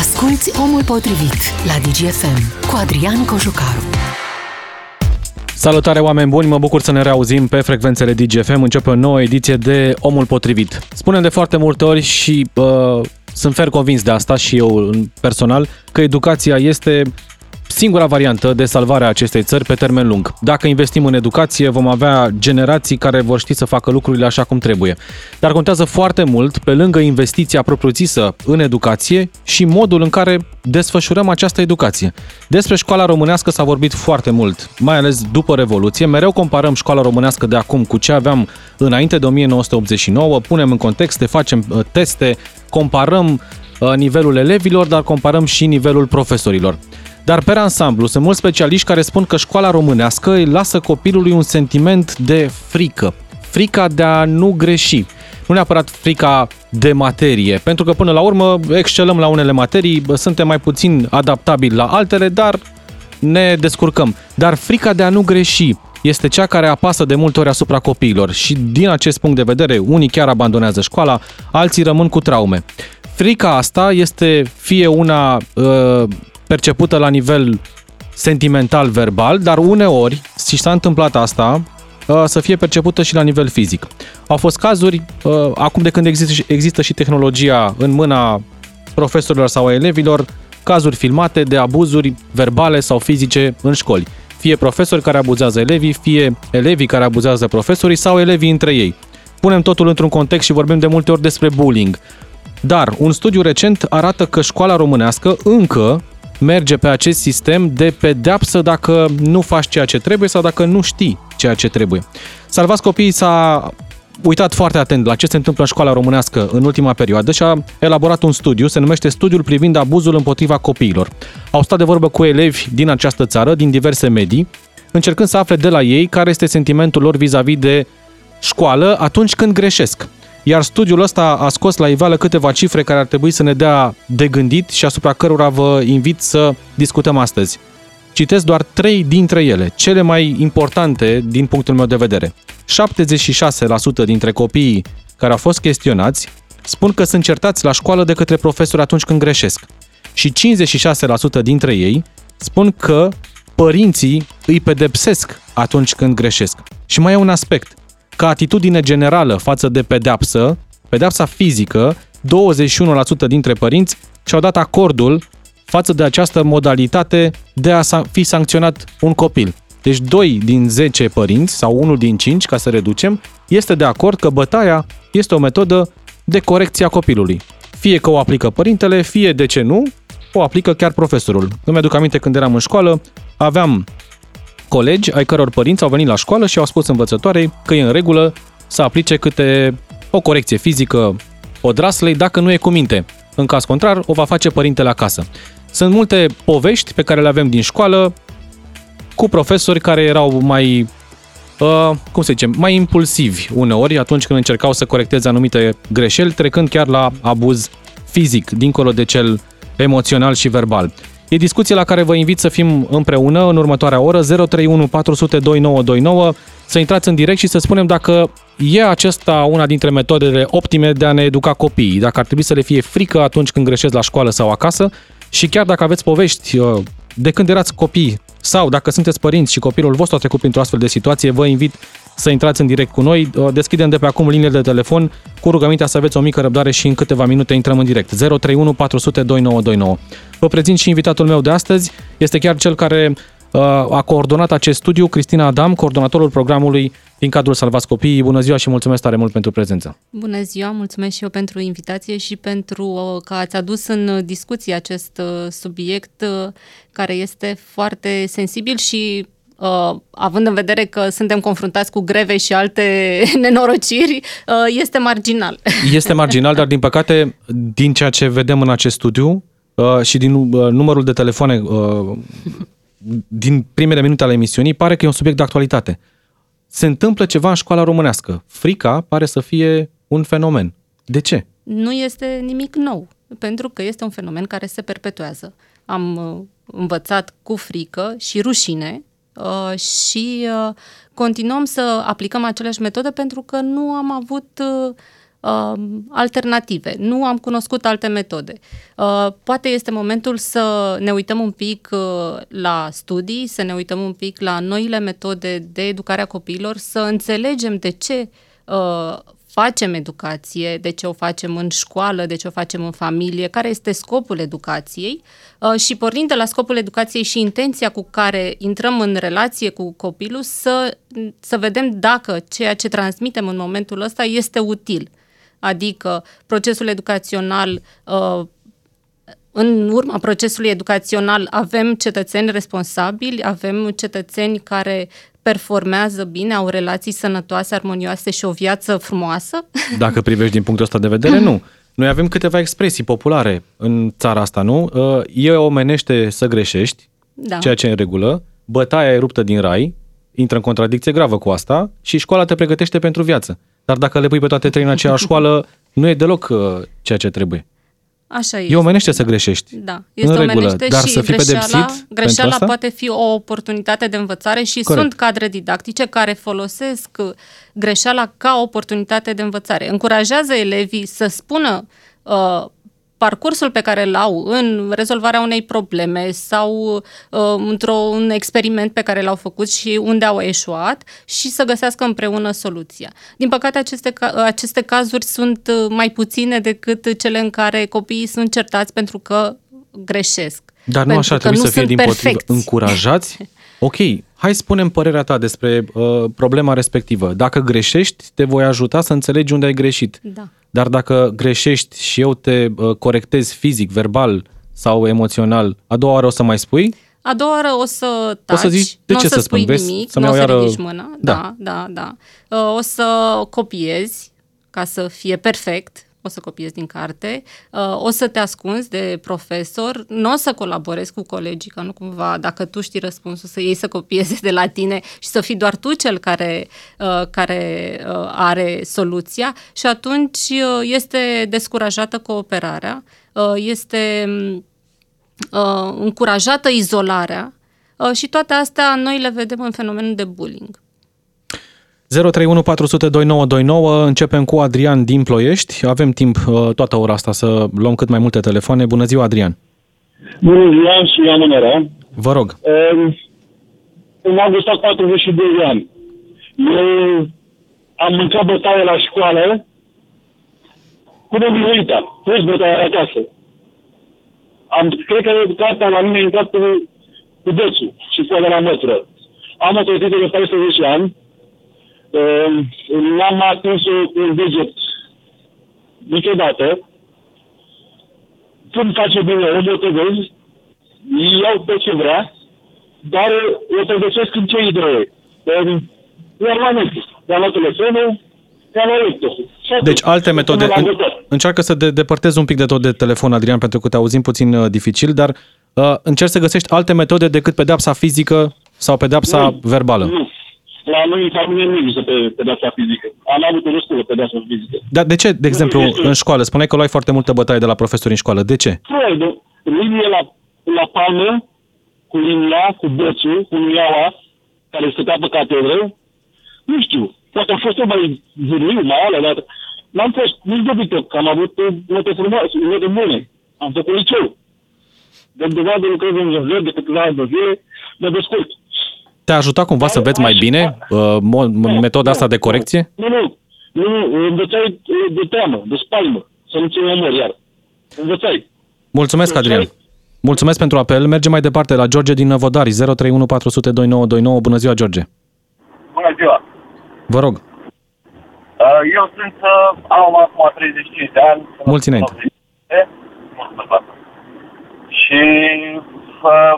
Asculți Omul Potrivit la DGFM cu Adrian Cojucaru. Salutare oameni buni, mă bucur să ne reauzim pe frecvențele DGFM. Începe o nouă ediție de Omul Potrivit. Spunem de foarte multe ori și uh, sunt fer convins de asta și eu personal că educația este singura variantă de salvare a acestei țări pe termen lung. Dacă investim în educație, vom avea generații care vor ști să facă lucrurile așa cum trebuie. Dar contează foarte mult, pe lângă investiția propriu-zisă în educație, și modul în care desfășurăm această educație. Despre școala românească s-a vorbit foarte mult, mai ales după Revoluție. Mereu comparăm școala românească de acum cu ce aveam înainte de 1989, punem în contexte, facem uh, teste, comparăm uh, nivelul elevilor, dar comparăm și nivelul profesorilor. Dar pe ansamblu, sunt mulți specialiști care spun că școala românească îi lasă copilului un sentiment de frică. Frica de a nu greși. Nu neapărat frica de materie, pentru că până la urmă excelăm la unele materii, suntem mai puțin adaptabili la altele, dar ne descurcăm. Dar frica de a nu greși este cea care apasă de multe ori asupra copiilor și din acest punct de vedere unii chiar abandonează școala, alții rămân cu traume. Frica asta este fie una uh, percepută la nivel sentimental, verbal, dar uneori, și s-a întâmplat asta, uh, să fie percepută și la nivel fizic. Au fost cazuri, uh, acum de când există, există și tehnologia în mâna profesorilor sau a elevilor, cazuri filmate de abuzuri verbale sau fizice în școli. Fie profesori care abuzează elevii, fie elevii care abuzează profesorii sau elevii între ei. Punem totul într-un context și vorbim de multe ori despre bullying. Dar un studiu recent arată că școala românească încă merge pe acest sistem de pedeapsă dacă nu faci ceea ce trebuie sau dacă nu știi ceea ce trebuie. Salvați Copiii s-a uitat foarte atent la ce se întâmplă în școala românească în ultima perioadă și a elaborat un studiu, se numește Studiul privind abuzul împotriva copiilor. Au stat de vorbă cu elevi din această țară, din diverse medii, încercând să afle de la ei care este sentimentul lor vis-a-vis de școală atunci când greșesc. Iar studiul ăsta a scos la iveală câteva cifre care ar trebui să ne dea de gândit și asupra cărora vă invit să discutăm astăzi. Citesc doar trei dintre ele, cele mai importante din punctul meu de vedere. 76% dintre copiii care au fost chestionați spun că sunt certați la școală de către profesori atunci când greșesc. Și 56% dintre ei spun că părinții îi pedepsesc atunci când greșesc. Și mai e un aspect ca atitudine generală față de pedeapsă, pedeapsa fizică, 21% dintre părinți și-au dat acordul față de această modalitate de a fi sancționat un copil. Deci 2 din 10 părinți sau 1 din 5, ca să reducem, este de acord că bătaia este o metodă de corecție a copilului. Fie că o aplică părintele, fie de ce nu, o aplică chiar profesorul. Îmi aduc aminte când eram în școală, aveam colegi ai căror părinți au venit la școală și au spus învățătoarei că e în regulă să aplice câte o corecție fizică odraslei dacă nu e cu minte. În caz contrar, o va face părintele acasă. Sunt multe povești pe care le avem din școală cu profesori care erau mai, uh, cum să zicem, mai impulsivi uneori atunci când încercau să corecteze anumite greșeli, trecând chiar la abuz fizic, dincolo de cel emoțional și verbal. E discuție la care vă invit să fim împreună în următoarea oră, 031 400 2929, să intrați în direct și să spunem dacă e acesta una dintre metodele optime de a ne educa copiii, dacă ar trebui să le fie frică atunci când greșesc la școală sau acasă și chiar dacă aveți povești uh, de când erați copii sau dacă sunteți părinți și copilul vostru a trecut printr-o astfel de situație, vă invit să intrați în direct cu noi. Uh, deschidem de pe acum liniile de telefon cu rugămintea să aveți o mică răbdare și în câteva minute intrăm în direct. 031 400 2929. Vă prezint și invitatul meu de astăzi. Este chiar cel care uh, a coordonat acest studiu, Cristina Adam, coordonatorul programului din cadrul Salvați Copiii. Bună ziua și mulțumesc tare mult pentru prezență. Bună ziua, mulțumesc și eu pentru invitație și pentru uh, că ați adus în discuție acest subiect care este foarte sensibil și uh, având în vedere că suntem confruntați cu greve și alte nenorociri, uh, este marginal. Este marginal, dar din păcate, din ceea ce vedem în acest studiu uh, și din uh, numărul de telefoane uh, din primele minute ale emisiunii, pare că e un subiect de actualitate. Se întâmplă ceva în școala românească. Frica pare să fie un fenomen. De ce? Nu este nimic nou, pentru că este un fenomen care se perpetuează. Am uh, învățat cu frică și rușine Uh, și uh, continuăm să aplicăm aceleași metode pentru că nu am avut uh, uh, alternative. Nu am cunoscut alte metode. Uh, poate este momentul să ne uităm un pic uh, la studii, să ne uităm un pic la noile metode de educare a copiilor, să înțelegem de ce uh, facem educație, de ce o facem în școală, de ce o facem în familie, care este scopul educației uh, și pornind de la scopul educației și intenția cu care intrăm în relație cu copilul, să, să vedem dacă ceea ce transmitem în momentul ăsta este util. Adică procesul educațional uh, în urma procesului educațional avem cetățeni responsabili, avem cetățeni care performează bine, au relații sănătoase, armonioase și o viață frumoasă? Dacă privești din punctul ăsta de vedere, nu. Noi avem câteva expresii populare în țara asta, nu? Uh, e omenește să greșești, da. ceea ce e în regulă, bătaia e ruptă din rai, intră în contradicție gravă cu asta și școala te pregătește pentru viață. Dar dacă le pui pe toate trei în aceeași școală, nu e deloc uh, ceea ce trebuie. Așa este. E omenește să greșești. Da, este în regulă, omenește dar și să fii greșeala, pedepsit greșeala asta? poate fi o oportunitate de învățare și Corect. sunt cadre didactice care folosesc greșeala ca oportunitate de învățare. Încurajează elevii să spună uh, parcursul pe care îl au în rezolvarea unei probleme sau uh, într-un experiment pe care l-au făcut și unde au eșuat și să găsească împreună soluția. Din păcate, aceste, ca- aceste cazuri sunt uh, mai puține decât cele în care copiii sunt certați pentru că greșesc. Dar nu pentru așa ar că trebui nu să fie sunt din potrivă. perfecți. Încurajați? Ok, hai spunem părerea ta despre uh, problema respectivă. Dacă greșești, te voi ajuta să înțelegi unde ai greșit. Da. Dar dacă greșești și eu te uh, corectez fizic, verbal sau emoțional, a doua oară o să mai spui? A doua oară o să taci, O să zici, de nu ce o să, să spui spun? Vezi, nimic, să-mi nu o iau să iară- ridici mâna. Da. Da, da, da. Uh, O să copiezi ca să fie perfect, o să copiezi din carte, uh, o să te ascunzi de profesor, nu o să colaborezi cu colegii, că nu cumva, dacă tu știi răspunsul, să iei să copieze de la tine și să fii doar tu cel care, uh, care uh, are soluția. Și atunci uh, este descurajată cooperarea, uh, este mm, uh, încurajată izolarea uh, și toate astea noi le vedem în fenomenul de bullying. 031 400 2929, începem cu Adrian din Ploiești. Avem timp uh, toată ora asta să luăm cât mai multe telefoane. Bună ziua, Adrian! Bună ziua și am onoarea. Vă rog. Um, În august am 42 de ani. Eu am mâncat bătaie la școală cu nebinuita. Toți bătaie acasă. Am, cred că cartea la mine a intrat cu, cu dețul și cu la măsură. Am o fetiță de 14 ani. Um, N-am atins-o cu un deget niciodată. Când face bine, o motivez, iau pe ce vrea, dar o să găsesc în ce idee. Um, I-am luat Netflix, i-am luat telefonul, i-am luat laptopul. Și atât. Deci alte metode. Până la În, gătat. încearcă să de, depărtezi un pic de tot de telefon, Adrian, pentru că te auzim puțin uh, dificil, dar uh, încerci să găsești alte metode decât pedepsa fizică sau pedepsa Nu. verbală. Nu. La noi în familie nu există pe pedeapsa fizică. Am avut o destul de pedeapsă fizică. Dar de ce, de exemplu, este- în școală, spuneai că luai foarte multă bătaie de la profesori în școală. De ce? Freud, linie la, la palmă, cu linia, cu bățul, cu liaua, care stătea pe catedră, nu știu, poate a fost eu mai zârliu, mai alea, dar n-am fost nici de vită, că am avut uh, note frumoase, note bune. Am făcut liceu. De dovadă lucrez în verde, de câteva ani de zile, mă descurc. Te-a ajutat cumva să înveți mai bine uh, mo- Nu, metoda asta nu, de corecție? Nu, nu, nu, nu, învățai uh, de teamă, de spaimă, să nu ți omor iar. Învățai. Mulțumesc, Mulțumesc. Adrian. Mulțumesc pentru apel. Mergem mai departe la George din Năvodari, 031 400 2929. Bună ziua, George. Bună ziua! Vă rog. Uh, Eu sunt, uh, am acum 35 de ani. sunt Mulți înainte. 87, Mulțumesc la asta. Și uh,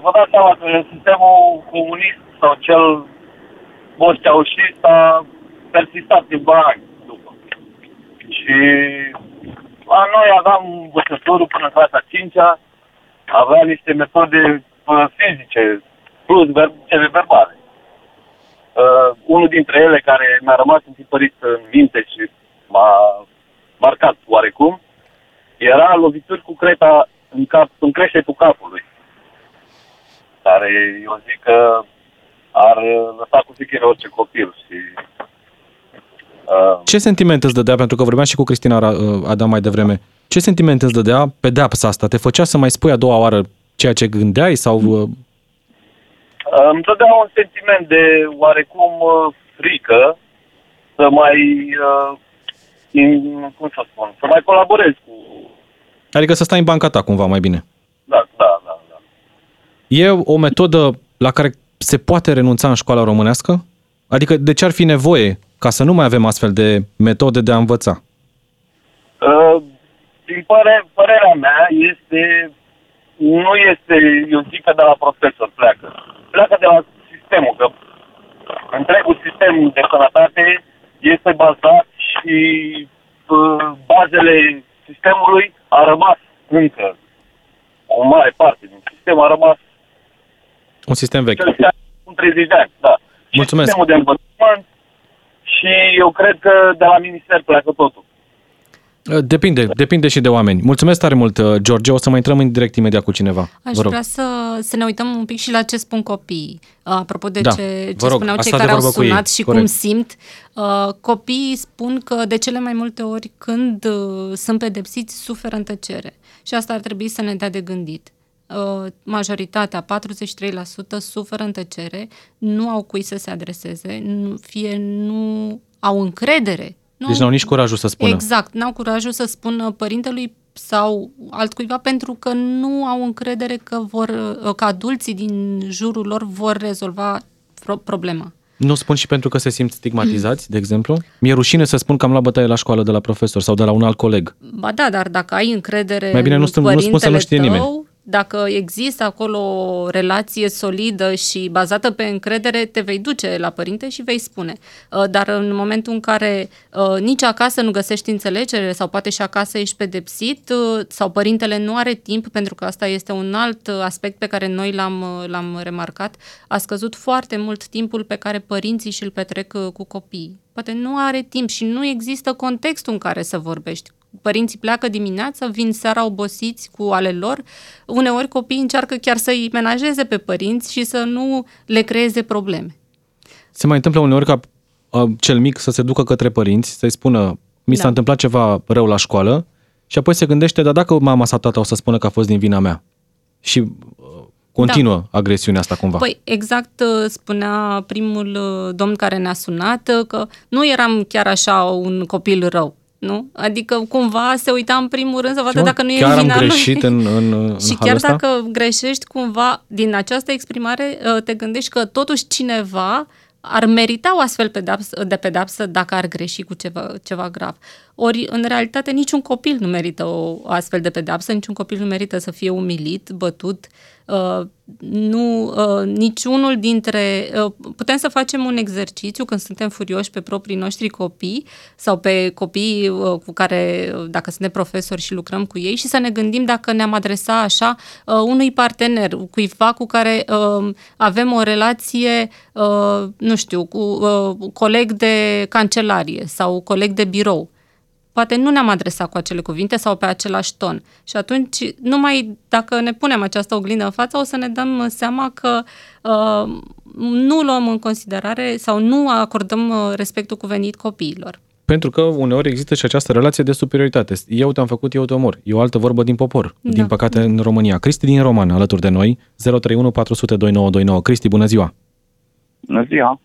vă dați seama că sistemul comunist sau cel post-ceaușist a persistat din ani după. Și la noi aveam învățătorul până în clasa 5-a, avea niște metode uh, fizice plus ver- cele verbale. Uh, unul dintre ele care mi-a rămas întipărit în minte și m-a marcat oarecum, era lovituri cu creta în, cap, în creștetul capului. Care eu zic că ar lăsa cu sicire orice copil și Uh, Ce sentiment îți dădea, pentru că vorbeam și cu Cristina Ra- uh, Adam mai devreme, ce sentiment îți dădea pedeapsa asta? Te făcea să mai spui a doua oară ceea ce gândeai sau... uh, Îmi dădea un sentiment de oarecum uh, frică să mai, uh, in, cum să spun, să mai colaborez cu... Adică să stai în banca ta cumva mai bine. Da, da, da, da. E o metodă la care se poate renunța în școala românească? Adică de ce ar fi nevoie ca să nu mai avem astfel de metode de a învăța? Uh, din păre, părerea mea este, nu este, eu zic că de la profesor pleacă. Pleacă de la sistemul, că întregul sistem de sănătate este bazat și uh, bazele sistemului a rămas încă. O mare parte din sistem a rămas Un sistem vechi. cel de acum 30 de ani, da. Și Mulțumesc. sistemul de învățământ și eu cred că de la minister pleacă totul. Uh, Depinde, depinde și de oameni. Mulțumesc tare mult, uh, George. O să mai intrăm în direct imediat cu cineva. Aș Vă rog. vrea să, să ne uităm un pic și la ce spun copiii. Uh, Apropo de Da, ce, vă ce rog, spuneau a cei stat de care au vorbă cu ei, sunat și corect. cum simt, uh, copiii spun că de cele mai multe ori când uh, sunt pedepsiți, suferă în tăcere. Și asta ar trebui să ne dea de gândit. Uh, majoritatea, 43%, suferă în tăcere, nu au cui să se adreseze, nu, fie nu au încredere. Nu Deci n-au nici curajul să spună. Exact, n-au curajul să spună părintelui sau altcuiva pentru că nu au încredere că vor că adulții din jurul lor vor rezolva pro- problema. Nu spun și pentru că se simt stigmatizați, de exemplu? Mi-e rușine să spun că am luat bătaie la școală de la profesor sau de la un alt coleg. Ba da, dar dacă ai încredere Mai bine în nu spun- nu spun să nu părintele știe tău, nimeni. Dacă există acolo o relație solidă și bazată pe încredere, te vei duce la părinte și vei spune. Uh, Dar în momentul în care uh, nici acasă nu găsești înțelegere sau poate și acasă ești pedepsit uh, sau părintele nu are timp, pentru că asta este un alt uh, aspect pe care noi l-am, uh, l-am remarcat, a scăzut foarte mult timpul pe care părinții și-l petrec uh, cu copiii. Poate nu are timp și nu există contextul în care să vorbești. Părinții pleacă dimineața, vin seara obosiți cu ale lor. Uneori copiii încearcă chiar să-i menajeze pe părinți și să nu le creeze probleme. Se mai întâmplă uneori ca uh, cel mic să se ducă către părinți, să-i spună mi s-a Da. întâmplat ceva rău la școală și apoi se gândește, dar dacă mama sau tata o să spună că a fost din vina mea și uh, continuă da. agresiunea asta cumva. Păi exact uh, spunea primul uh, domn care ne-a sunat uh, că nu eram chiar așa un copil rău. Nu? Adică cumva se uita în primul rând să vadă Și, mă, dacă nu e chiar am vina lui. greșit în, în, în Și halul chiar ăsta? dacă greșești cumva din această exprimare, uh, te gândești că totuși cineva ar merita o astfel pedapsă, de pedapsă dacă ar greși cu ceva, ceva grav. Ori, în realitate, niciun copil nu merită o, o astfel de pedapsă, niciun copil nu merită să fie umilit, bătut. Uh, nu, uh, niciunul dintre... Uh, putem să facem un exercițiu când suntem furioși pe proprii noștri copii sau pe copii uh, cu care, uh, dacă suntem profesori și lucrăm cu ei și să ne gândim dacă ne-am adresa așa uh, unui partener, cuiva cu care uh, avem o relație, uh, nu știu, cu uh, coleg de cancelarie sau coleg de birou poate nu ne-am adresat cu acele cuvinte sau pe același ton. Și atunci, numai dacă ne punem această oglindă în față, o să ne dăm seama că uh, nu luăm în considerare sau nu acordăm uh, respectul cuvenit copiilor. Pentru că uneori există și această relație de superioritate. Eu te-am făcut, eu te omor. E o altă vorbă din popor, da. din păcate, în România. Cristi din Roman, alături de noi, 031 400 2929. Cristi, bună ziua! Bună ziua!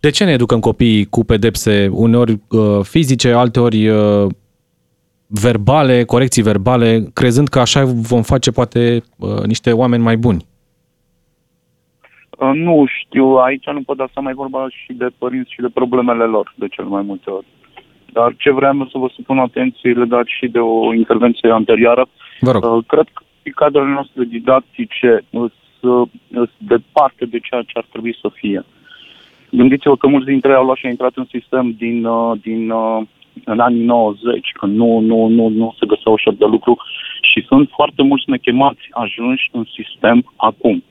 De ce ne educăm copiii cu pedepse, uneori uh, fizice, alteori uh, verbale, corecții verbale, crezând că așa vom face poate uh, niște oameni mai buni? Uh, Nu știu, aici nu pot da seama, e vorba și de părinți și de problemele lor, de cel mai multe ori. Dar ce vreau să vă supun atenție legat și de o intervenție anterioară, Vă rog. uh, cred că și cadrele noastre didactice sunt sunt departe de ceea ce ar trebui să fie. Gândiți-vă că mulți dintre ei au luat și au intrat în sistem din, uh, din uh, în anii 90, când nu, nu, nu, nu se găseau așa de lucru și sunt foarte mulți nechemați ajunși în sistem acum.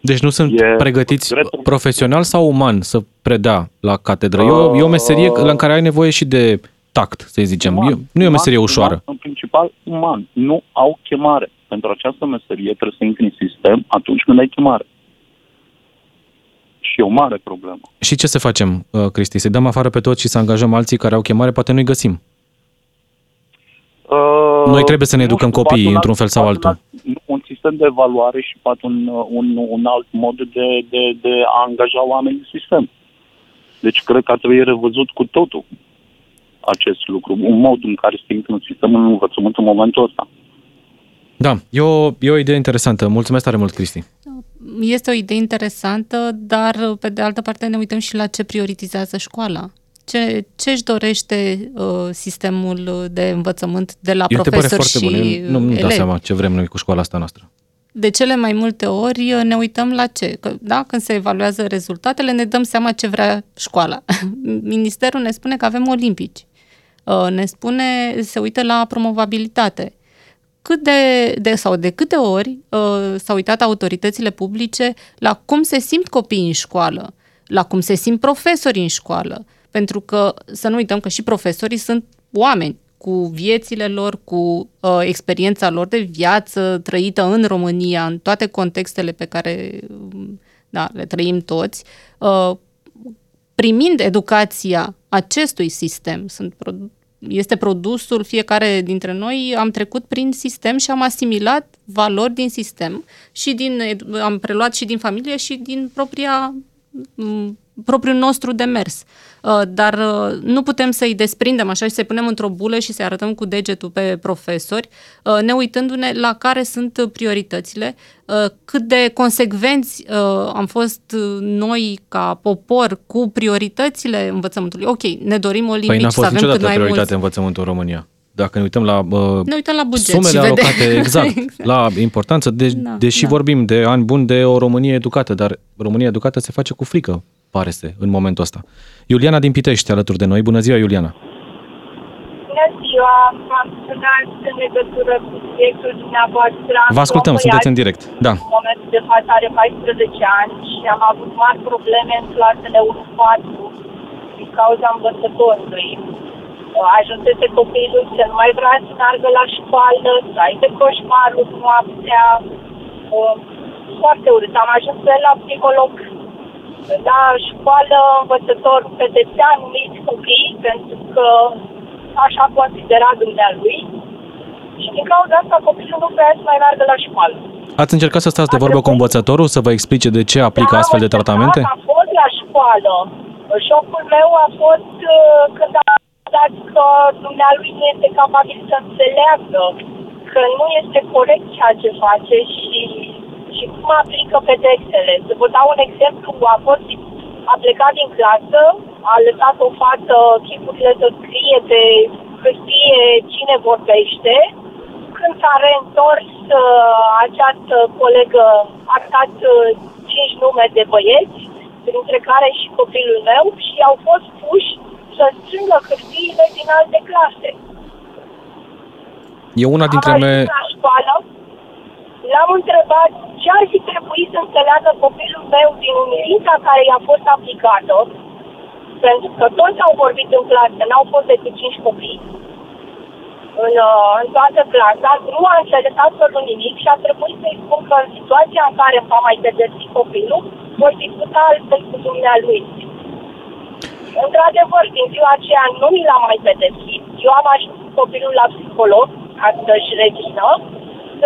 Deci nu sunt E pregătiți regretul. profesional sau uman să predea la catedră? E o, e o meserie la care ai nevoie și de tact, să zicem. Uman, E, nu e o meserie uman, ușoară. Uman, în principal, uman. Nu au chemare. Pentru această meserie trebuie să intri în sistem atunci când ai chemare. Și e o mare problemă. Și ce să facem, uh, Cristi? Să dăm afară pe toți și să angajăm alții care au chemare? Poate nu-i găsim. Uh, Noi trebuie să ne nu educăm știu, copiii poate un într-un alt- fel sau poate un altul. alt- Un sistem de evaluare și poate un, un, un alt mod de, de, de a angaja oameni în sistem. Deci cred că ar trebui revăzut cu totul acest lucru, un mod în care se intră în sistemul în învățământ în momentul ăsta. Da, e o, e o idee interesantă. Mulțumesc tare mult, Cristi. Este o idee interesantă, dar pe de altă parte ne uităm și la ce prioritizează școala. Ce, ce își dorește uh, sistemul de învățământ de la E o întrebare profesori foarte și bună. Eu Nu, nu dau elevi? seama ce vrem noi cu școala asta noastră. De cele mai multe ori uh, ne uităm la ce? Că, da, când se evaluează rezultatele, ne dăm seama ce vrea școala. Ministerul ne spune că avem olimpici. Uh, Ne spune, se uită la promovabilitate. Cât de, de, sau de câte ori uh, s-au uitat autoritățile publice la cum se simt copiii în școală, la cum se simt profesorii în școală. Pentru că să nu uităm că și profesorii sunt oameni cu viețile lor, cu uh, experiența lor de viață trăită în România, în toate contextele pe care um, da, le trăim toți, uh, primind educația acestui sistem, sunt produ- este produsul fiecare dintre noi, am trecut prin sistem și am asimilat valori din sistem și din, edu- am preluat și din familie și din propria m, propriul nostru demers. Uh, Dar uh, nu putem să-i desprindem așa și să-i punem într-o bulă și să-i arătăm cu degetul pe profesori, uh, ne uitându-ne la care sunt prioritățile, uh, cât de consecvenți uh, am fost uh, noi ca popor cu prioritățile învățământului. Ok, ne dorim olimpici, Păi n-a să fost avem cât niciodată mai prioritate mulți. învățământul în România. Dacă ne uităm la uh, Ne uităm la buget sumele și vedem. alocate, exact, la importanță, de, Da, deși da. vorbim de ani buni de o Românie educată, dar România educată se face cu frică, pare să, în momentul ăsta. Iuliana din Pitești alături de noi. Bună ziua, Iuliana! Bună ziua, m-am sunat în legătură cu subiectul dumneavoastră. Am Vă ascultăm, două sunteți în băiați, direct. Da. În momentul de față are 14 ani și am avut mari probleme în clasele 1-4 din cauza învățătorului. Ajunsese copilul să nu mai vrea să meargă la școală, să aibă coșmaruri noaptea. Uh, Foarte urât. Am ajuns pe el la psiholog la școală învățătorul pedepsea anumiți copii pentru că așa considera dumnealui și din cauza asta copilul nu vrea să mai meargă la școală. Ați încercat să stați de vorbă cu învățătorul, să vă explice de ce aplică Da, astfel de am tratamente? încercat, Am fost la școală. Șocul meu a fost uh, când a dat că dumnealui nu este capabil să înțeleagă că nu este corect ceea ce face și, și cum aplică pedepsele. Să vă dau un exemplu, a fost a plecat din clasă, a lăsat o fată chipurile să scrie pe hârtie cine vorbește, când s-a reîntors uh, această colegă a dat uh, cinci nume de băieți, printre care și copilul meu, și au fost puși să strângă hârtiile din alte clase. E una dintre Am me... ajuns la școală, l-am întrebat ce ar fi trebuit să înțeleagă copilul meu din umilința care i-a fost aplicată, pentru că toți au vorbit în clasă, n-au fost decât cinci copii în, uh, în toată clasa, nu a înțeles absolut nimic și a trebuit să-i spun că în situația în care va mai pedepsi copilul, voi discuta altfel cu dumnealui. Într-adevăr, din ziua aceea nu mi l-am mai pedepsit. Eu am ajuns cu copilul la psiholog ca să-și revină.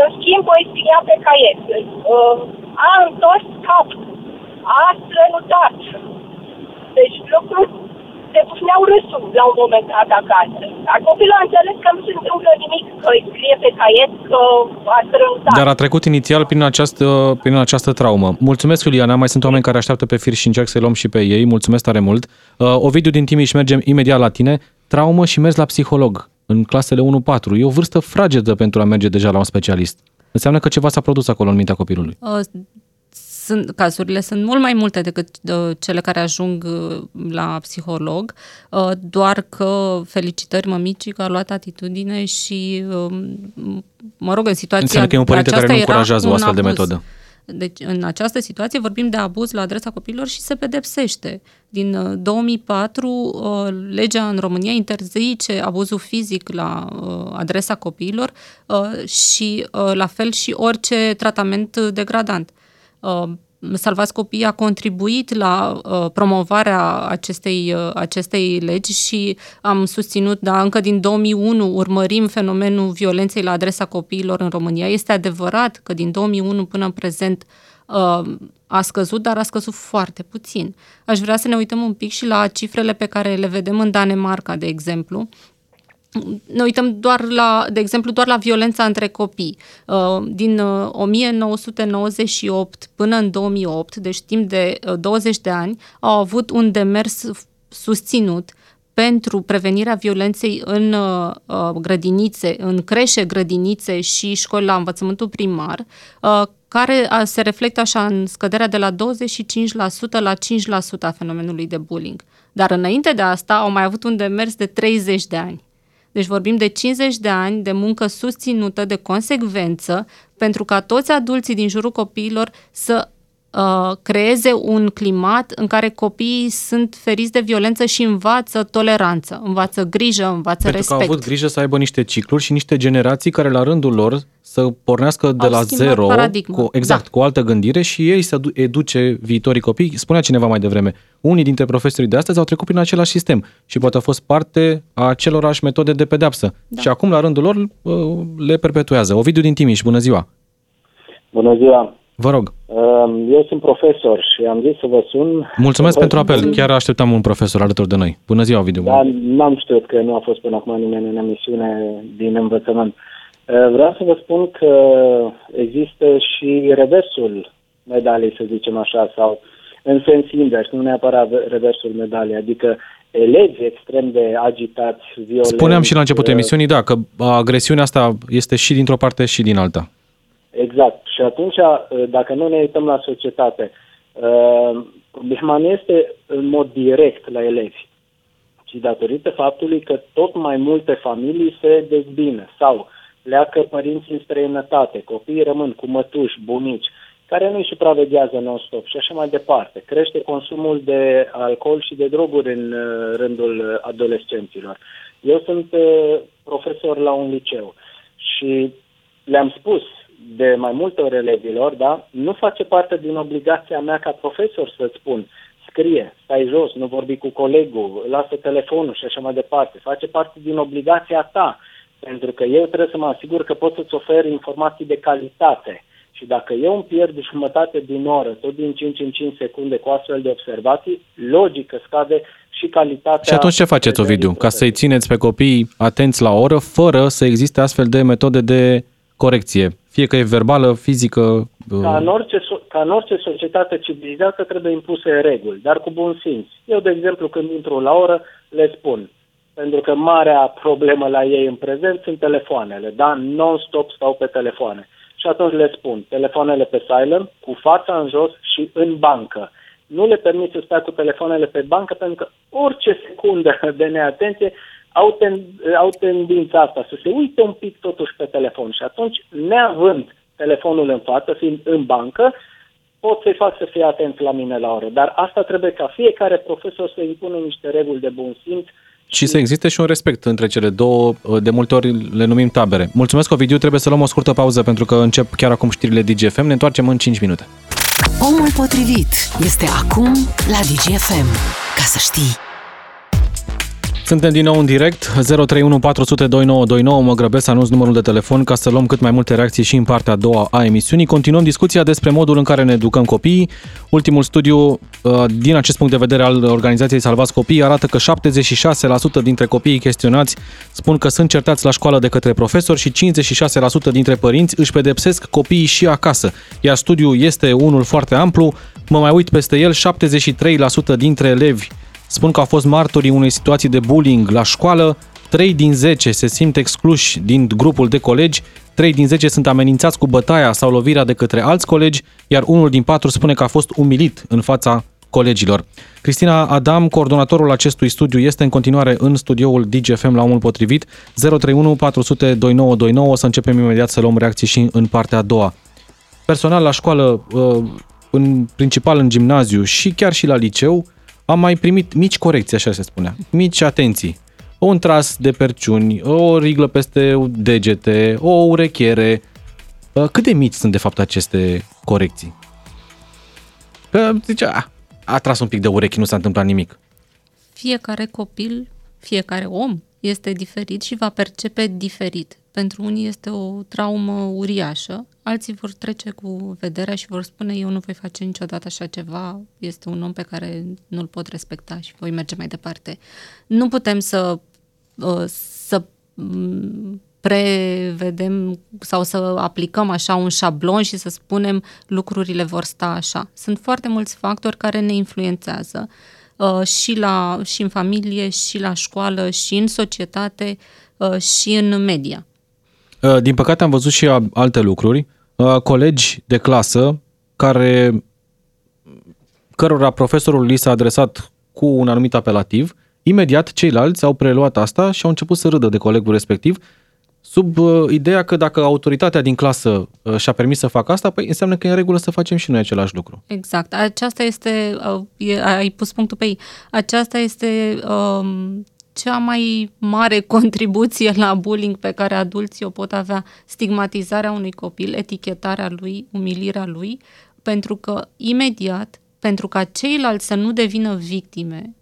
În schimb, o scria pe caiet. Uh, a întors cap. A strănutat. Deci lucruri se puneau râsul la un moment dat acasă. Dar copilul a înțeles că nu se întâmplă nimic, că îi scrie pe caiet că a strănutat. Dar a trecut inițial prin această, prin această traumă. Mulțumesc, Iuliana. Mai sunt oameni care așteaptă pe fir și încerc să-i luăm și pe ei. Mulțumesc tare mult. Uh, Ovidiu din Timiș, mergem imediat la tine. Traumă și mers la psiholog în clasele 1-4. E o vârstă fragedă pentru a merge deja la un specialist. Înseamnă că ceva s-a produs acolo în mintea copilului. Uh, sunt, cazurile sunt mult mai multe decât uh, cele care ajung uh, la psiholog, uh, doar că felicitări mămicii că a luat atitudine și, uh, mă rog, în situația Înseamnă că e un părinte care nu aceasta era încurajează o un astfel de abuz. Metodă. Deci, în această situație vorbim de abuz la adresa copiilor și se pedepsește. Din uh, 2004, uh, legea în România interzice abuzul fizic la uh, adresa copiilor uh, și, uh, la fel, și orice tratament degradant. Uh, Salvați Copii a contribuit la uh, promovarea acestei, uh, acestei legi și am susținut, da, încă din 2001 urmărim fenomenul violenței la adresa copiilor în România. Este adevărat că din 2001 până în prezent uh, a scăzut, dar a scăzut foarte puțin. Aș vrea să ne uităm un pic și la cifrele pe care le vedem în Danemarca, de exemplu, ne uităm doar la, de exemplu, doar la violența între copii. Uh, din 1998 uh, până în 2008, deci timp de 20 uh, de ani, au avut un demers susținut pentru prevenirea violenței în uh, grădinițe, în creșe, grădinițe și școli la învățământul primar, uh, care se reflectă așa în scăderea de la 25% la 5% a fenomenului de bullying. Dar înainte de asta au mai avut un demers de 30 de ani. Deci vorbim de 50 de ani de muncă susținută, de consecvență, pentru ca toți adulții din jurul copiilor să uh, creeze un climat în care copiii sunt feriți de violență și învață toleranță, învață grijă, învață Pentru respect. Pentru că au avut grijă să aibă niște cicluri și niște generații care la rândul lor să pornească de au la zero, cu, exact, da. cu o altă gândire și ei să educe viitorii copii. Spunea cineva mai devreme, unii dintre profesorii de astăzi au trecut prin același sistem și poate au fost parte a acelorași metode de pedeapsă. Da. Și acum, la rândul lor, uh, le perpetuează. Ovidiu din Timiș, bună ziua! Bună ziua! Vă rog. Um, eu sunt profesor și am zis să vă sun. Mulțumesc pentru apel. Chiar așteptam un profesor alături de noi. Bună ziua, Ovidiu. Da, n-am știut că nu a fost până acum nimeni în emisiune din învățământ. Uh, vreau să vă spun că există și reversul medalei, să zicem așa, sau în sens invers, nu neapărat reversul medalei, adică elevi extrem de agitați, violenți. Spuneam și la începutul uh, emisiunii, da, că agresiunea asta este și dintr-o parte și din alta. Exact. Și atunci, uh, dacă nu ne uităm la societate, uh, problema nu este în mod direct la elevi, ci datorită faptului că tot mai multe familii se dezbină sau pleacă părinții în străinătate, copiii rămân cu mătuși, bunici, care nu-i supraveghează non-stop și așa mai departe. Crește consumul de alcool și de droguri în uh, rândul adolescenților. Eu sunt profesor la un liceu și le-am spus de mai multe ori elevilor, da, nu face parte din obligația mea ca profesor să-ți spun scrie, stai jos, nu vorbi cu colegul, lasă telefonul și așa mai departe. Face parte din obligația ta, pentru că eu trebuie să mă asigur că pot să-ți ofer informații de calitate. Și dacă eu îmi pierd jumătate din oră, tot din 5 în 5 secunde cu astfel de observații, logic că scade și calitatea... Și atunci ce faceți, Ovidiu? Ca să-i țineți pe copii atenți la oră, fără să existe astfel de metode de corecție, fie că e verbală, fizică... Ca în, orice, ca în orice societate civilizată trebuie impuse reguli, dar cu bun simț. Eu, de exemplu, când intru la oră, le spun, pentru că marea problemă la ei în prezent sunt telefoanele, da? Non-stop stau pe telefoane. Și atunci le spun, telefoanele pe silent, cu fața în jos și în bancă. Nu le permit să stea cu telefoanele pe bancă pentru că orice secundă de neatenție au, ten, au tendința asta să se uite un pic totuși pe telefon și atunci, neavând telefonul în față, fiind în bancă, pot să-i fac să fie atent la mine la oră. Dar asta trebuie ca fiecare profesor să impună niște reguli de bun simț și să existe și un respect între cele două, de multe ori le numim tabere. Mulțumesc, Ovidiu, trebuie să luăm o scurtă pauză pentru că încep chiar acum știrile DGFM. Ne întoarcem în 5 minute. Omul potrivit este acum la DGFM. Ca să știi. Suntem din nou în direct, 031 400 2929, mă grăbesc să anunț numărul de telefon ca să luăm cât mai multe reacții și în partea a doua a emisiunii. Continuăm discuția despre modul în care ne educăm copiii. Ultimul studiu, uh, din acest punct de vedere al organizației Salvați Copii, arată că 76% dintre copiii chestionați spun că sunt certați la școală de către profesori și 56% dintre părinți își pedepsesc copiii și acasă. Iar studiul este unul foarte amplu, mă mai uit peste el, 73% dintre elevi spun că au fost martorii unei situații de bullying la școală, 3 din 10 se simt excluși din grupul de colegi, 3 din 10 sunt amenințați cu bătaia sau lovirea de către alți colegi, iar unul din 4 spune că a fost umilit în fața colegilor. Cristina Adam, coordonatorul acestui studiu, este în continuare în studioul DGFM la omul potrivit. 031 400 2929, să începem imediat să luăm reacții și în partea a doua. Personal la școală, uh, în principal în gimnaziu și chiar și la liceu, am mai primit mici corecții, așa se spunea, mici atenții. Un tras de perciuni, o riglă peste degete, o urechiere. Uh, cât de mici sunt de fapt aceste corecții? Că zice, a, a tras un pic de urechi, nu s-a întâmplat nimic. Fiecare copil, fiecare om este diferit și va percepe diferit. Pentru unii este o traumă uriașă, alții vor trece cu vederea și vor spune eu nu voi face niciodată așa ceva, este un om pe care nu-l pot respecta și voi merge mai departe. Nu putem să, uh, să mm, prevedem sau să aplicăm așa un șablon și să spunem lucrurile vor sta așa. Sunt foarte mulți factori care ne influențează uh, și, la, și în familie, și la școală, și în societate, uh, și în media. Uh, din păcate am văzut și alte lucruri. Colegi de clasă care cărora profesorul li s-a adresat cu un anumit apelativ, imediat ceilalți au preluat asta și au început să râdă de colegul respectiv sub uh, ideea că dacă autoritatea din clasă uh, și-a permis să facă asta, păi înseamnă că e în regulă să facem și noi același lucru. Exact. Aceasta este, uh, e, ai pus punctul pe ei, aceasta este um, cea mai mare contribuție la bullying pe care adulții o pot avea, stigmatizarea unui copil, etichetarea lui, umilirea lui, pentru că imediat, pentru ca ceilalți să nu devină victime,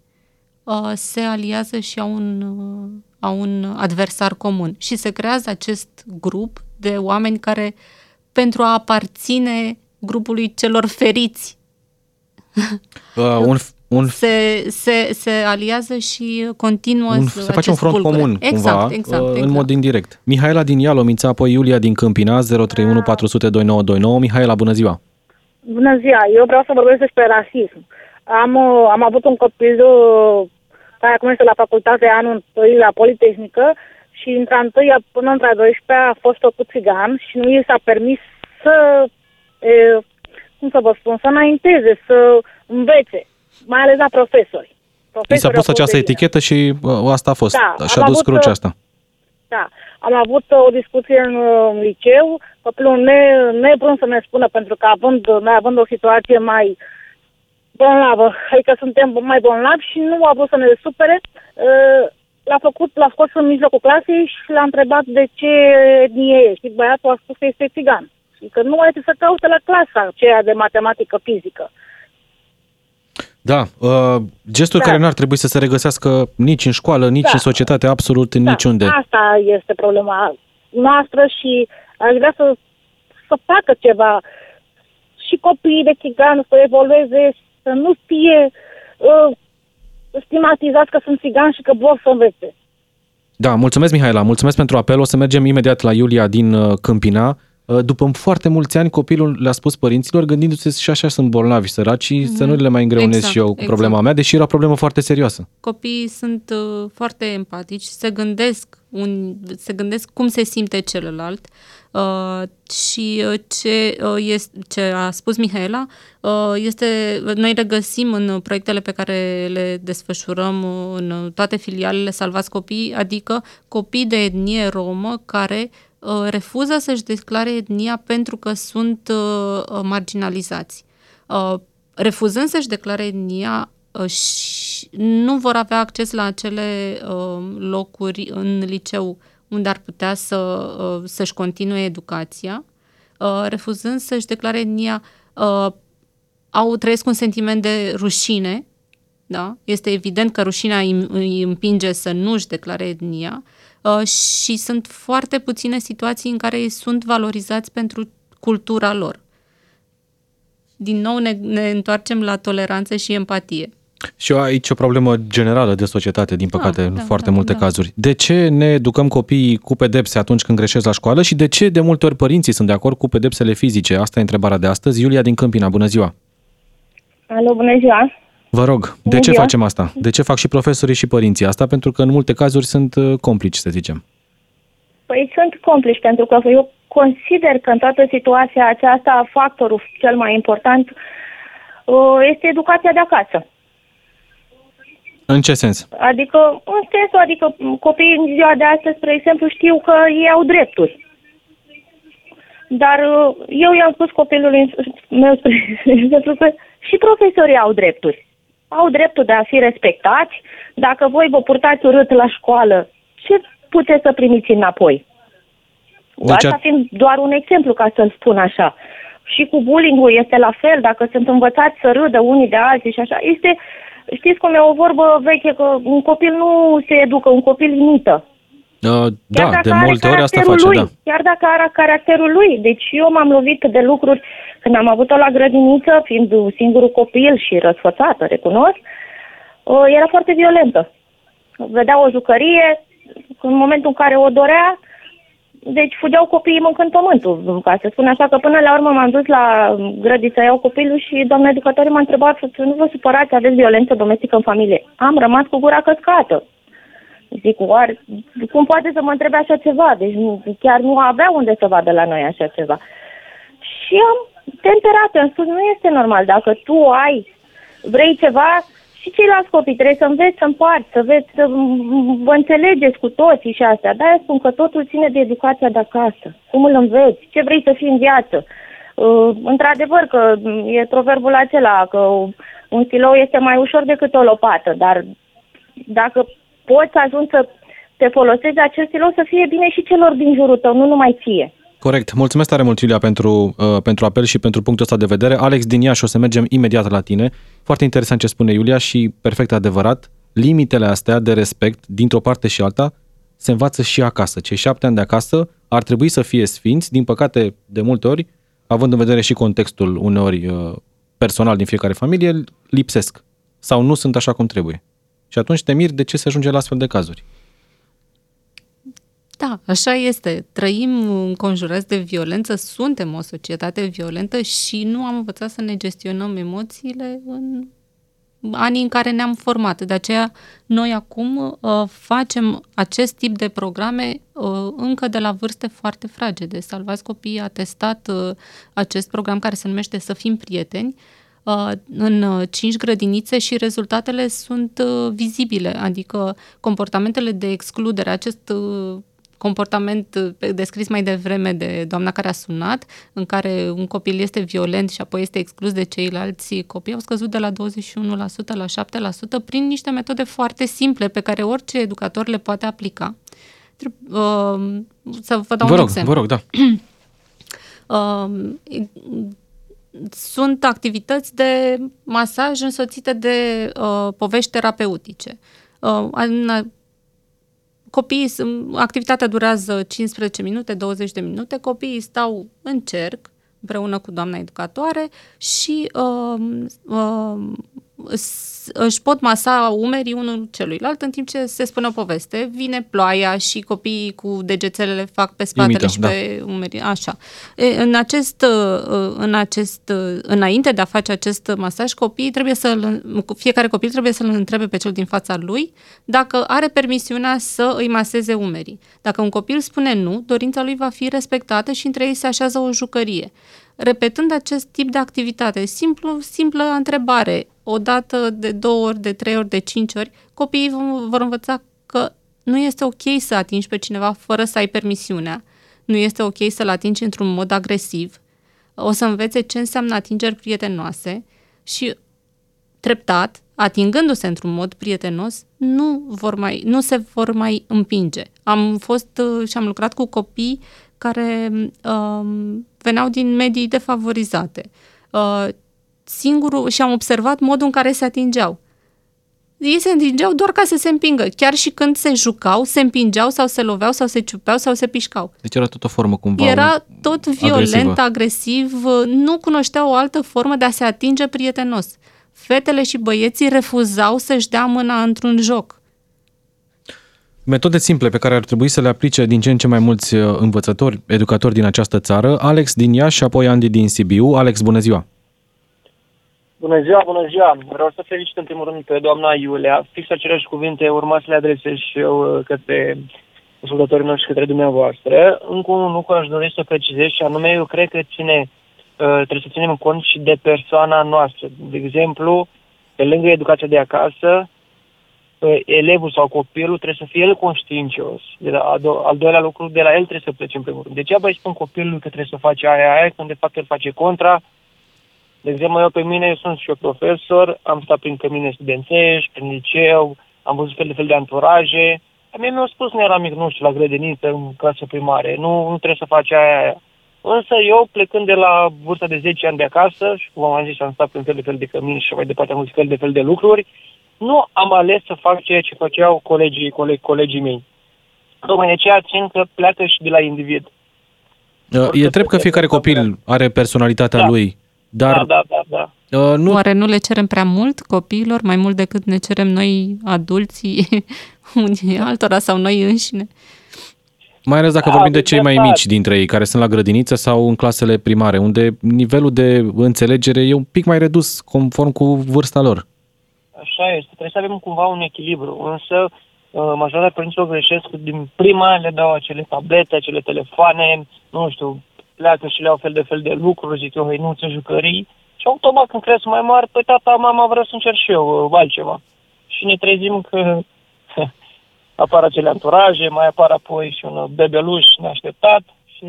uh, se aliază și au un uh, au un adversar comun. Și se creează acest grup de oameni care, pentru a aparține grupului celor feriți, uh, un, un... Se, se, se aliază și continuă un, Se face un front bulgure. comun, exact, cumva, exact, uh, exact. în mod indirect. Mihaela din Ialomița, apoi Iulia din Câmpina, 031 400 2929. Mihaela, bună ziua! Bună ziua! Eu vreau să vorbesc despre rasism. Am, uh, am avut un copil uh, care acum este la facultate anul întâi la Politehnică și între a întâia până între a 12 a fost făcut țigan și nu i s-a permis să, e, cum să vă spun, să înainteze, să învețe, mai ales la profesori. I s-a pus această etichetă și uh, asta a fost. Da, și a dus crucea asta. Da, am avut o discuție în, în liceu, copilul ne, nevrând să ne spună, pentru că având, noi având o situație mai uh, bolnavă, adică suntem mai bolnavi și nu a vrut să ne supere. Uh, l-a făcut, l-a scos în mijlocul clasei și l-a întrebat de ce etnie e. Și băiatul a spus că este țigan. Și că nu mai să caute la clasa aceea de matematică fizică. Da, uh, gesturi da. care n-ar trebui să se regăsească nici în școală, nici da. în societate, absolut în da. niciunde. Asta este problema noastră și aș vrea să, să facă ceva și copiii de țigan să evolueze să nu fie uh, stigmatizați că sunt țigani și că vor să învețe. Da, mulțumesc Mihaela, mulțumesc pentru apel. O să mergem imediat la Iulia din uh, Câmpina. Uh, după foarte mulți ani, copilul le-a spus părinților, gândindu-se și așa sunt bolnavi, săraci, mm-hmm. să nu le mai îngreunez exact, și eu cu exact. problema mea, deși era o problemă foarte serioasă. Copiii sunt uh, foarte empatici, se gândesc, un, se gândesc cum se simte celălalt uh, și uh, ce, uh, este, ce a spus Mihaela uh, este, noi regăsim în proiectele pe care le desfășurăm în toate filialele Salvați Copii, adică copii de etnie romă care uh, refuză să-și declare etnia pentru că sunt uh, marginalizați. Uh, refuzând să-și declare etnia, și nu vor avea acces la acele uh, locuri în liceu unde ar putea să, uh, să-și continue educația, uh, refuzând să-și declare etnia, uh, au trăiesc un sentiment de rușine, da? este evident că rușinea îi împinge să nu-și declare etnia și sunt foarte puține situații în care ei sunt valorizați pentru cultura lor. Din nou ne, ne întoarcem la toleranță și empatie. Și aici o problemă generală de societate, din păcate, în da, foarte da, multe da. cazuri. De ce ne educăm copiii cu pedepse atunci când greșesc la școală și de ce de multe ori părinții sunt de acord cu pedepsele fizice? Asta e întrebarea de astăzi. Iulia din Câmpina, bună ziua! Alo, bună ziua! Vă rog, bună de ce ziua. facem asta? De ce fac și profesorii și părinții asta? Pentru că în multe cazuri sunt uh, complici, să zicem. Păi sunt complici, pentru că eu consider că în toată situația aceasta factorul cel mai important uh, este educația de acasă. În ce sens? Adică, în sensul, adică copiii în ziua de astăzi, spre exemplu, știu că ei au drepturi. Dar uh, eu i-am spus copilului meu, spre exemplu, că și profesorii au drepturi. Au dreptul de a fi respectați. Dacă voi vă purtați urât la școală, ce puteți să primiți înapoi? Deci Asta fiind doar un exemplu, ca să-l spun așa. și cu bullying este la fel, dacă sunt învățați să râdă unii de alții și așa, este, știți cum e o vorbă veche, că un copil nu se educă, un copil imită. Uh, da, de multe ori asta face, lui, da. Chiar dacă are caracterul lui. Deci eu m-am lovit de lucruri când am avut-o la grădiniță, fiind singurul copil și răsfățată, recunosc, uh, era foarte violentă. Vedea o jucărie, în momentul în care o dorea, deci fugeau copiii mâncând pământul, ca să spun așa, că până la urmă m-am dus la grădii să iau copilul și doamna educatoare m-a întrebat să nu vă supărați, aveți violență domestică în familie. Am rămas cu gura căscată. Zic, oare, cum poate să mă întrebe așa ceva? Deci nu, chiar nu avea unde să vadă la noi așa ceva. Și am temperat, am spus, nu este normal. Dacă tu ai, vrei ceva, și ceilalți copii trebuie să înveți să împarți, să, vezi, să vă înțelegeți cu toții și astea. De-aia spun că totul ține de educația de acasă. Cum îl înveți, ce vrei să fii în viață. Uh, într-adevăr că e proverbul acela că un stilou este mai ușor decât o lopată, dar dacă poți să ajungi să te folosești acest stilou să fie bine și celor din jurul tău, nu numai ție. Corect. Mulțumesc tare mult, Iulia, pentru, uh, pentru apel și pentru punctul ăsta de vedere. Alex din Iași, o să mergem imediat la tine. Foarte interesant ce spune Iulia și perfect adevărat. Limitele astea de respect, dintr-o parte și alta, se învață și acasă. Cei șapte ani de acasă ar trebui să fie sfinți, din păcate, de multe ori, având în vedere și contextul uneori uh, personal din fiecare familie, lipsesc sau nu sunt așa cum trebuie. Și atunci te miri de ce se ajunge la astfel de cazuri. Da, așa este. Trăim înconjurați de violență, suntem o societate violentă și nu am învățat să ne gestionăm emoțiile în anii în care ne-am format. De aceea, noi acum uh, facem acest tip de programe uh, încă de la vârste foarte fragede. Salvați Copiii a testat uh, acest program care se numește Să fim prieteni, uh, în uh, cinci grădinițe și rezultatele sunt uh, vizibile, adică comportamentele de excludere, acest comportament uh, descris mai devreme de doamna care a sunat, în care un copil este violent și apoi este exclus de ceilalți copii, au scăzut de la 21% la 7% prin niște metode foarte simple pe care orice educator le poate aplica. Uh, să vă dau vă un rog, exemplu. Vă rog, da. Uh, sunt activități de masaj însoțite de uh, povești terapeutice. Uh, copiii, activitatea durează 15 minute, 20 de minute, copiii stau în cerc împreună cu doamna educatoare și uh, uh, își pot masa umerii unul celuilalt în timp ce se spune o poveste. Vine ploaia și copiii cu degețelele fac pe spatele Imită, și da. pe umeri. Așa. E, în acest, uh, în acest, uh, înainte de a face acest masaj, copiii trebuie să fiecare copil trebuie să-l întrebe pe cel din fața lui dacă are permisiunea să îi maseze umerii. Dacă un copil spune nu, dorința lui va fi respectată și între ei se așează o jucărie repetând acest tip de activitate, simplu, simplă întrebare, o dată de două ori, de trei ori, de cinci ori, copiii vor învăța că nu este ok să atingi pe cineva fără să ai permisiunea, nu este ok să-l atingi într-un mod agresiv, o să învețe ce înseamnă atingeri prietenoase și treptat, atingându-se într-un mod prietenos, nu, vor mai, nu se vor mai împinge. Am fost uh, și am lucrat cu copii care um, veneau din medii defavorizate. Uh, singurul, și am observat modul în care se atingeau. Ei se împingeau doar ca să se împingă. Chiar și când se jucau, se împingeau sau se loveau sau se ciupeau sau se pișcau. Deci era tot o formă cumva Era tot violent, agresivă. agresiv, nu cunoșteau o altă formă de a se atinge prietenos. Fetele și băieții refuzau să-și dea mâna într-un joc. Metode simple pe care ar trebui să le aplice din ce în ce mai mulți uh, învățători, educatori din această țară. Alex din Iași și apoi Andy din Sibiu. Alex, bună ziua! Bună ziua, bună ziua! Vreau să felicit în primul rând pe doamna Iulia. Fix aceleași cuvinte urma să le adresez și eu uh, către ascultătorii noștri către dumneavoastră. Încă un lucru aș dori să precizez și anume eu cred că ține, uh, trebuie să ținem cont și de persoana noastră. De exemplu, pe lângă educația de acasă, uh, elevul sau copilul trebuie să fie el conștiincios. De la, al doilea lucru, de la el trebuie să plece în primul rând. Degeaba îi spun copilului că trebuie să face aia, aia, când de fapt el face contra. De exemplu, eu pe mine, eu sunt și eu profesor, am stat prin cămine studențești, prin liceu, am văzut fel de fel de anturaje. A mie mi-au spus, nu eram mic, nu știu, la grădiniță, în clasă primare, nu, nu trebuie să faci aia, aia. Însă eu, plecând de la vârsta de 10 ani de acasă, și cum am zis, am stat în fel de fel de cămini și mai departe am fel de fel de lucruri, nu am ales să fac ceea ce făceau colegii, coleg, colegii mei. Tocmai de aceea țin că pleacă și de la individ. Uh, E drept că fiecare copil are personalitatea Da. lui, dar Da, da, da, da. uh, nu Oare nu le cerem prea mult copiilor, mai mult decât ne cerem noi adulții unii altora sau noi înșine? Mai ales dacă Da, vorbim de de cei mai dreptate. mici dintre ei, care sunt la grădiniță sau în clasele primare, unde nivelul de înțelegere e un pic mai redus conform cu vârsta lor. Așa este. Trebuie să avem cumva un echilibru. Însă, uh, majoritatea părinților greșesc că din prima le dau acele tablete, acele telefoane, nu știu, pleacă și le au fel de fel de lucruri, zic eu, hăinuțe, jucării. Și automat când cresc mai mari, păi tata, mama, vreau să încerc și eu uh, altceva. Și ne trezim că apar acele anturaje, mai apar apoi și un bebeluș neașteptat și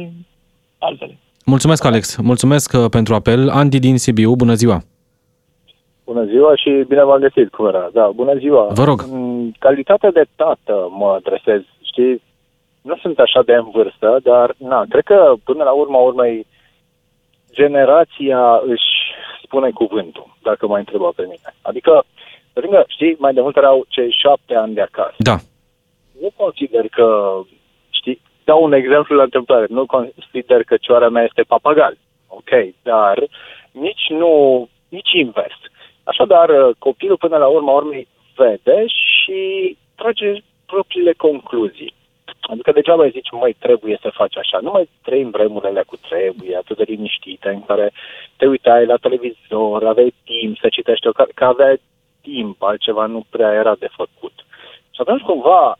altele. Mulțumesc, Alex. Mulțumesc uh, pentru apel. Andy din Sibiu, bună ziua. Bună ziua și bine v-am găsit, cum era? Da, bună ziua. Vă rog. În calitate de tată mă adresez, știi, nu sunt așa de în vârstă, dar na, cred că până la urma urmei generația își spune cuvântul, dacă mă întreba pe mine. Adică, pe lângă, știi, mai de multe erau cei șapte ani de acasă. Da. Nu consider că, știi, dau un exemplu la întâmplare, nu consider că cioara mea este papagal, ok, dar nici nu, nici invers. Așadar, copilul până la urma urmei vede și trage propriile concluzii. Adică degeaba îi zici, măi, trebuie să faci așa. Nu mai trăim vremurile cu trebuie, atât de liniștite, în care te uitai la televizor, aveai timp să citești, o car- că aveai timp, altceva nu prea era de făcut. Și atunci, cumva,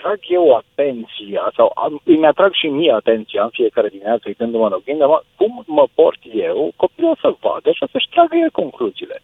trag eu atenția, sau am, îmi atrag și mie atenția în fiecare dimineață, uitându-mă în oglindă, mă, cum mă port eu, copilul o să vadă și o să-și tragă el concluziile.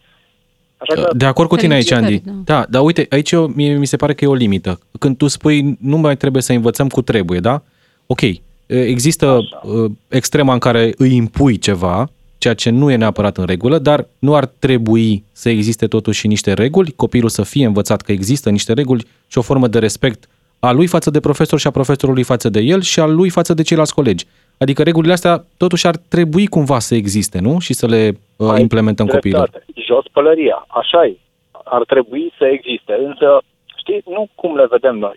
Așa că, De acord cu tine aici, Andy. Felicitări, Da, dar uite, aici eu, mie, mi se pare că e o limită. Când tu spui nu mai trebuie să învățăm cu trebuie, da? Ok, există Așa. uh, extrema în care îi impui ceva, ceea ce nu e neapărat în regulă, dar nu ar trebui să existe totuși și niște reguli, copilul să fie învățat că există niște reguli și o formă de respect a lui față de profesor și a profesorului față de el și a lui față de ceilalți colegi. Adică regulile astea totuși ar trebui cumva să existe, nu? Și să le uh, ai implementăm copiilor. dreptate. Jos pălăria, așa e. Ar trebui să existe, însă, știi, nu cum le vedem noi.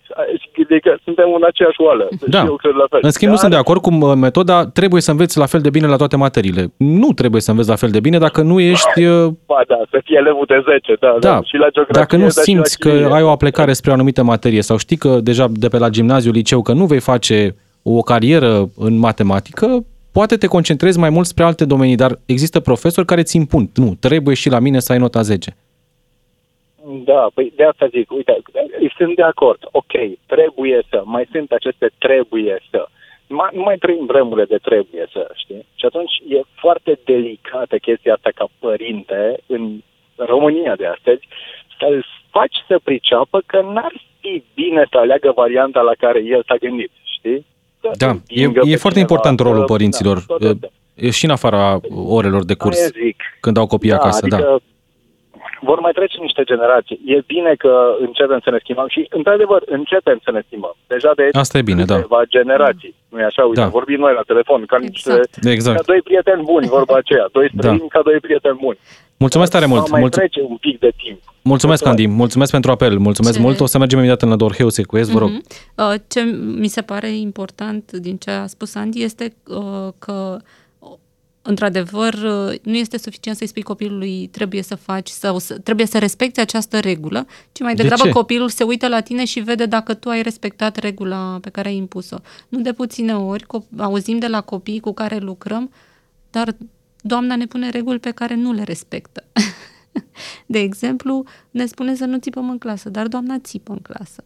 Adică suntem în aceeași oală. Deci Da. Eu cred la fel. În schimb, nu Dar- sunt de acord cu uh, metoda trebuie să înveți la fel de bine la toate materiile. Nu trebuie să înveți la fel de bine dacă nu ești... uh, Ba da, să fie elevul de 10, da, da. Da, Și la geografie, dacă nu dar și la simți că chimie. ai o aplecare spre o anumită materie sau știi că deja de pe la gimnaziu, liceu, că nu vei face o carieră în matematică, poate te concentrezi mai mult spre alte domenii, dar există profesori care ți impun. Nu, trebuie și la mine să ai nota 10. Da, păi de asta zic, uite, sunt de acord, ok, trebuie să, mai sunt aceste trebuie să. Mai, nu mai trăim vremurile de trebuie să, știi? Și atunci e foarte delicată chestia asta ca părinte în România de astăzi, să-l faci să priceapă că n-ar fi bine să aleagă varianta la care el s-a gândit, știi? Să Da, e, împingă e pe foarte cineva, important rolul să- părinților. Da, toate astea. E și în afara orelor de curs, Aia zic. când au copii acasă, da. adică vor mai trece niște generații. E bine că începem să ne schimbăm și, într-adevăr, începem să ne schimbăm. Deja de Asta e bine, da. câteva generații. Nu e așa? Uite, Da. vorbim noi la telefon, ca, niște, Exact. Exact. ca doi prieteni buni, vorba aceea. Doi Da. străini ca doi prieteni buni. Mulțumesc tare mult. Va mai Mulțumesc. trece un pic de timp. Mulțumesc, Andy. Mulțumesc pentru apel. Mulțumesc Ce- mult. O să mergem imediat în Nădor Heu Secuiesc, vă rog. Mhm. Uh, Ce mi se pare important din ce a spus Andy este uh, că uh, într-adevăr, uh, nu este suficient să-i spui copilului trebuie să faci sau să, trebuie să respecti această regulă, ci mai De degrabă ce? copilul se uită la tine și vede dacă tu ai respectat regula pe care ai impus-o. Nu de puține ori cop- auzim de la copii cu care lucrăm, dar doamna ne pune reguli pe care nu le respectă. De exemplu, ne spune să nu țipăm în clasă, dar doamna țipă în clasă.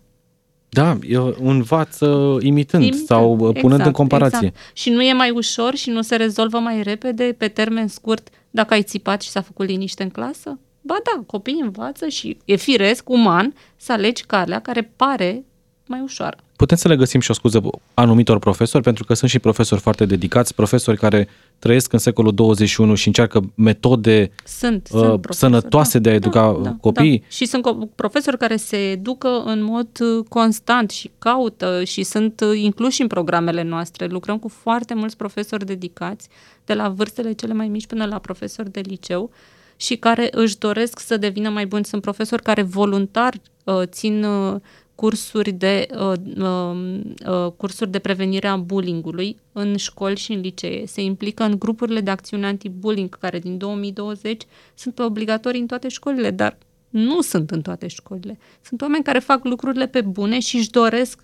Da, eu învață imitând Imitând, sau uh, punând exact, în comparație. Exact. Și nu e mai ușor și nu se rezolvă mai repede, pe termen scurt, dacă ai țipat și s-a făcut liniște în clasă? Ba da, copiii învață și e firesc, uman, să alegi calea care pare mai ușoară. Putem să le găsim și o scuză anumitor profesori, pentru că sunt și profesori foarte dedicați, profesori care trăiesc în secolul 21 și încearcă metode Sunt, uh, sunt profesori, sănătoase de a educa da, copiii? Da. Și sunt co- profesori care se educă în mod uh, constant și caută și sunt uh, incluși în programele noastre. Lucrăm cu foarte mulți profesori dedicați, de la vârstele cele mai mici până la profesori de liceu și care își doresc să devină mai buni. Sunt profesori care voluntar uh, țin uh, cursuri de, uh, uh, uh, cursuri de prevenire a bullyingului în școli și în licee. Se implică în grupurile de acțiune anti-bullying, care din 2020 sunt obligatorii în toate școlile, dar nu sunt în toate școlile. Sunt oameni care fac lucrurile pe bune și își doresc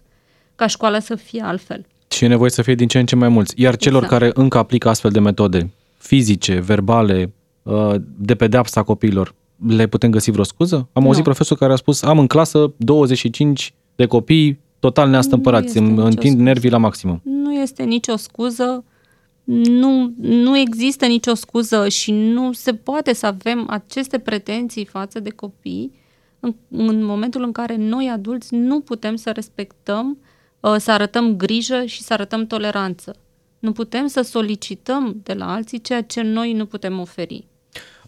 ca școala să fie altfel. Și e nevoie să fie din ce în ce mai mulți. Iar celor Exact. care încă aplică astfel de metode fizice, verbale, uh, de pedeapsa copiilor, le putem găsi vreo scuză? Am Nu. auzit profesor care a spus, am în clasă 25 de copii total neastâmpărați, este îmi nicio întind scuză. nervii la maximum. Nu este nicio scuză, nu, nu există nicio scuză și nu se poate să avem aceste pretenții față de copii în, în momentul în care noi adulți nu putem să respectăm, uh, să arătăm grijă și să arătăm toleranță. Nu putem să solicităm de la alții ceea ce noi nu putem oferi.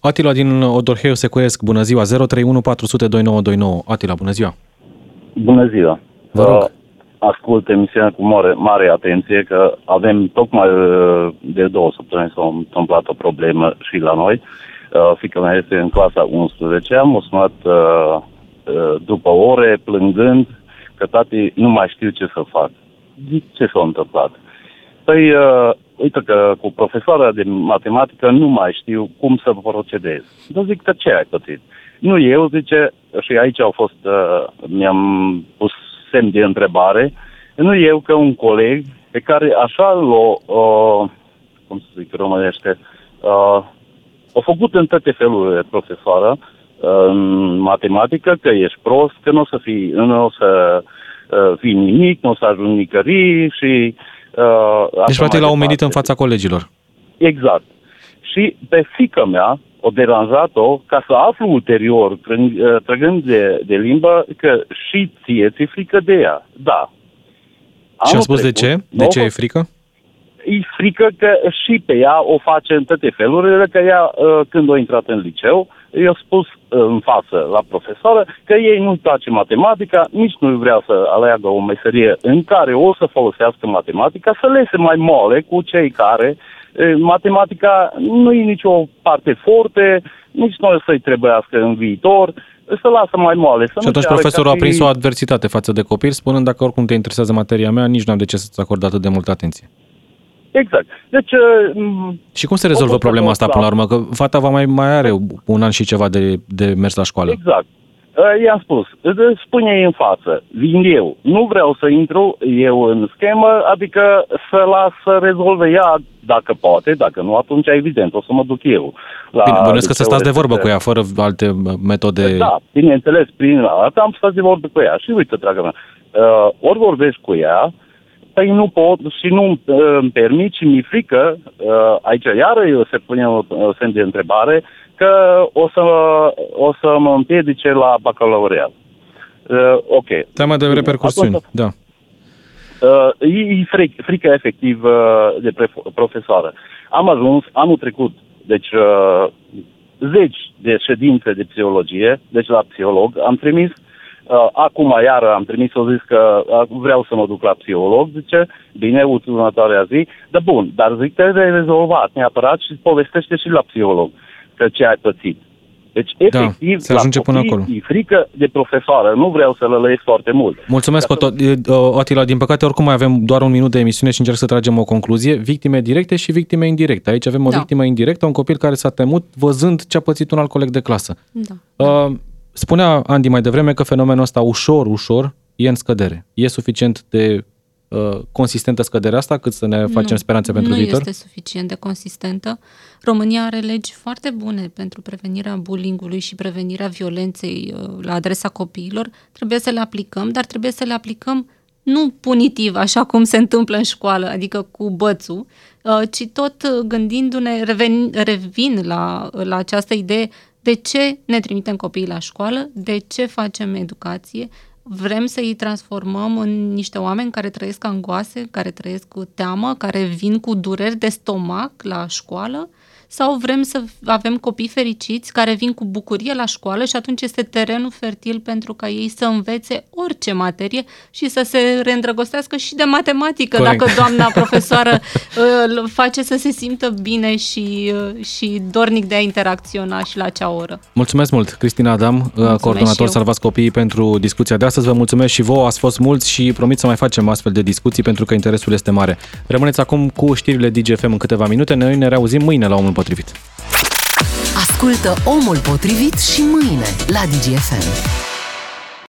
Atila din Odorheiu Secuiesc, bună ziua, 031 400 2929. Atila, bună ziua. Bună ziua! Vă rog. Uh, Ascult emisiunea cu mare, mare atenție că avem tocmai uh, de două săptămâni s-a întâmplat o problemă și la noi. Uh, Fica mea este în clasa 11, am sunat uh, uh, după ore plângând că tati nu mai știu ce să fac. Zic, ce s-a întâmplat? Păi, uh, uite că cu profesoara de matematică nu mai știu cum să procedez. Dar zic că ce ai pățit? Nu eu, zice, și aici au fost, uh, mi-am pus semn de întrebare, nu eu, că un coleg pe care așa l-a, uh, cum să zic românește, uh, a făcut în toate felurile profesoară, uh, în matematică, că ești prost, că nu o să fii, nu o să uh, fii nimic, nu o să ajungi nicării și uh, Deci, așa practic, mai l-au omenit departe. în fața colegilor. Exact. Și pe fică mea o deranjat-o ca să aflu ulterior, trâng- uh, trăgând de, de limbă, că și ție ți-e frică de ea. Da. și a Anul spus de trecut, ce? De n-a ce e fost- frică? E frică că și pe ea o face în toate felurile, că ea, uh, când a intrat în liceu, i-a spus uh, în față la profesoară că ei nu-și place matematica, nici nu vrea să aleagă o meserie în care o să folosească matematica, să lese mai moale cu cei care uh, matematica nu e nicio parte forte, nici nu o să-i trebuiască în viitor, să lasă mai moale. Să Și nu atunci ceară profesorul ca a prins și- o adversitate față de copil, spunând dacă oricum te interesează materia mea, nici nu am de ce să-ți acord atât de multă atenție. Exact. Deci, uh, m- Și cum se rezolvă fost problema asta până la urmă? Că fata va mai, mai are un an și ceva de, de mers la școală. Exact. Uh, I-am spus, uh, spune-i în față, vin eu, nu vreau să intru eu în schemă, adică să las să rezolve ea dacă poate, dacă nu, atunci evident o să mă duc eu. La Bine, bănuiesc că să liceu stați de vorbă respectiv. cu ea, fără alte uh, metode... Da, bineînțeles, prin asta am stat de vorbă cu ea. Și uite, dragă mea, uh, ori vorbesc cu ea, păi nu pot și nu uh, îmi permit și mi-e frică, uh, aici iară eu se pune un uh, semn de întrebare, că o să, o să mă împiedice la bacalaureat. Uh, ok. Teama de repercursiuni, Atunci, da. Uh, e, e fric, frică efectiv uh, de pref- profesoară. Am ajuns anul trecut, deci uh, zeci de ședințe de psihologie, deci la psiholog am trimis. Uh, acum iară am trimis o zis că uh, vreau să mă duc la psiholog, zice, bine, următoarea zi, dar bun, dar zic, trebuie rezolvat neapărat și povestește și la psiholog că ce ai pățit. Deci, efectiv, se ajunge la până copii acolo. e frică de profesoară, nu vreau să lălăiesc foarte mult. Mulțumesc, Ca să- Oto- uh, Atila. Din păcate, oricum mai avem doar un minut de emisiune și încerc să tragem o concluzie. Victime directe și victime indirecte. Aici avem o Da. victimă indirectă, un copil care s-a temut văzând ce a pățit un alt coleg de clasă. Da. Uh, spunea Andy mai devreme că fenomenul ăsta ușor, ușor e în scădere. E suficient de uh, consistentă scăderea asta cât să ne facem Nu, speranțe pentru nu viitor? este suficient de consistentă. România are legi foarte bune pentru prevenirea bullyingului și prevenirea violenței uh, la adresa copiilor. Trebuie să le aplicăm, dar trebuie să le aplicăm nu punitiv, așa cum se întâmplă în școală, adică cu bățul, uh, ci tot uh, gândindu-ne, revin, revin la, la această idee de ce ne trimitem copiii la școală, de ce facem educație, vrem să îi transformăm în niște oameni care trăiesc angoase, care trăiesc cu teamă, care vin cu dureri de stomac la școală sau vrem să avem copii fericiți care vin cu bucurie la școală și atunci este terenul fertil pentru ca ei să învețe orice materie și să se reîndrăgostească și de matematică, Corect. dacă doamna profesoară îl face să se simtă bine și, uh, și dornic de a interacționa și la acea oră. Mulțumesc mult, Cristina Adam, coordonator și eu. Salvați Copiii, pentru discuția de astăzi. Vă mulțumesc și vouă, ați fost mulți și promit să mai facem astfel de discuții pentru că interesul este mare. Rămâneți acum cu știrile DGFM în câteva minute. Noi ne reauzim mâine la omul potrivit. Ascultă Omul Potrivit și mâine la DGFM.